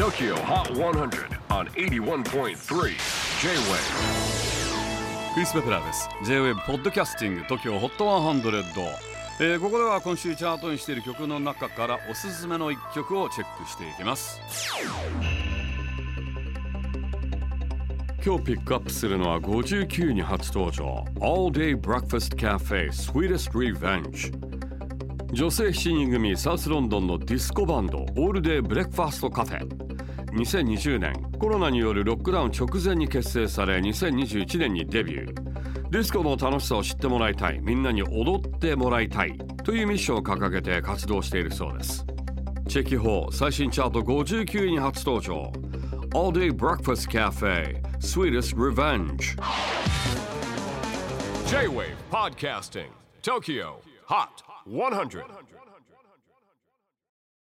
TOKYO HOT 100 on 81.3 J-WAVE クリス・ベプラーです。J-WAVE ポッドキャスティング TOKYO HOT 100、えーここでは今週チャートにしている曲の中からおすすめの一曲をチェックしていきます。今日ピックアップするのは59に初登場。All Day Breakfast Cafe Sweetest Revenge 女性7人組サウスロンドンのディスコバンド All Day Breakfast Cafe 2020年コロナによるロックダウン直前に結成され2021年にデビュー。ディスコの楽しさを知ってもらいたいみんなに踊ってもらいたいというミッションを掲げて活動しているそうです。チェキホー最新チャート59位に初登場。All Day Breakfast Cafe Sweetest Revenge. J-WAVE PODCASTING TOKYO HOT 100